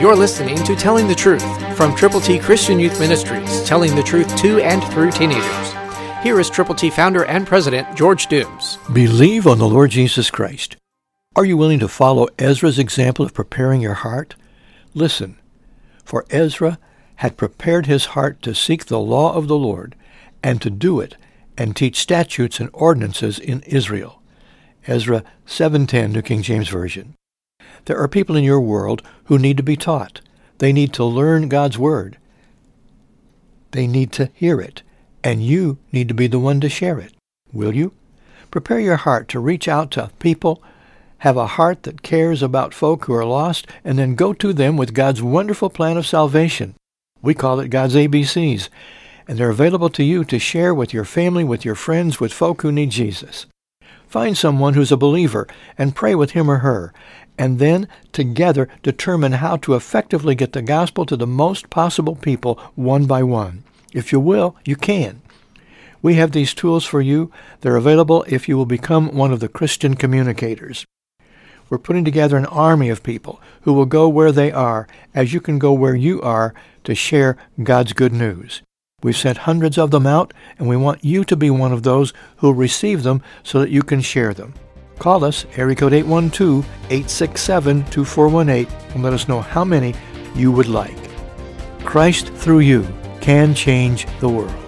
You're listening to Telling the Truth from Triple T Christian Youth Ministries, telling the truth to and through teenagers. Here is Triple T founder and president George Dooms. Believe on the Lord Jesus Christ. Are you willing to follow Ezra's example of preparing your heart? Listen, for Ezra had prepared his heart to seek the law of the Lord and to do it and teach statutes and ordinances in Israel. Ezra 7:10 New King James Version. There are people in your world who need to be taught. They need to learn God's word. They need to hear it, and you need to be the one to share it. Will you? Prepare your heart to reach out to people, have a heart that cares about folk who are lost, and then go to them with God's wonderful plan of salvation. We call it God's ABCs, and they're available to you to share with your family, with your friends, with folk who need Jesus. Find someone who's a believer and pray with him or her, and then together determine how to effectively get the gospel to the most possible people one by one. If you will, you can. We have these tools for you. They're available if you will become one of the Christian communicators. We're putting together an army of people who will go where they are, as you can go where you are, to share God's good news. We've sent hundreds of them out, and we want you to be one of those who receive them so that you can share them. Call us, area code 812-867-2418, and let us know how many you would like. Christ through you can change the world.